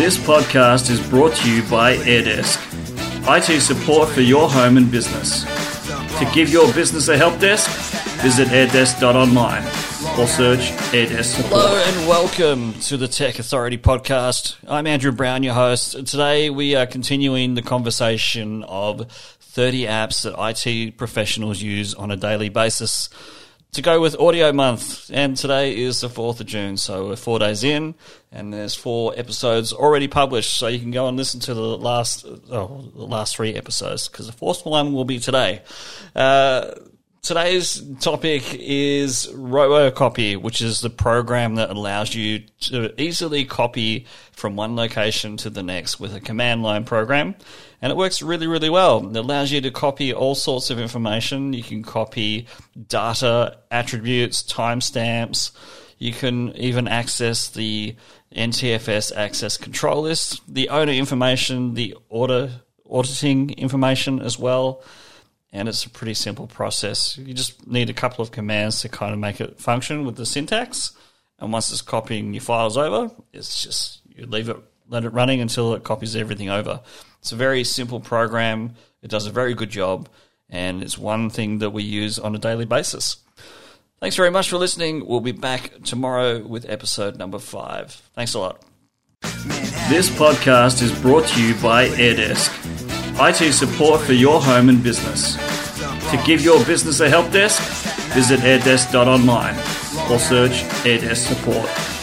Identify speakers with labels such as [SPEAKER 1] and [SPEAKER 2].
[SPEAKER 1] This podcast is brought to you by AirDesk, IT support for your home and business. To give your business a help desk, visit airdesk.online or search AirDesk support.
[SPEAKER 2] Hello and welcome to the Tech Authority podcast. I'm Andrew Brown, your host. Today we are continuing the conversation of 30 apps that IT professionals use on a daily basis to go with Audio Month. And today is the 4th of June, so we're four days in, and there's four episodes already published, so you can go and listen to the last, oh, the last three episodes, because the fourth one will be today. Uh, Today's topic is RoboCopy, which is the program that allows you to easily copy from one location to the next with a command line program. And it works really, really well. It allows you to copy all sorts of information. You can copy data, attributes, timestamps. You can even access the NTFS access control list, the owner information, the order, auditing information as well and it's a pretty simple process. You just need a couple of commands to kind of make it function with the syntax. And once it's copying your files over, it's just you leave it, let it running until it copies everything over. It's a very simple program. It does a very good job, and it's one thing that we use on a daily basis. Thanks very much for listening. We'll be back tomorrow with episode number five. Thanks a lot.
[SPEAKER 1] This podcast is brought to you by AirDesk, IT support for your home and business. To give your business a help desk, visit airdesk.online or search AirDesk support.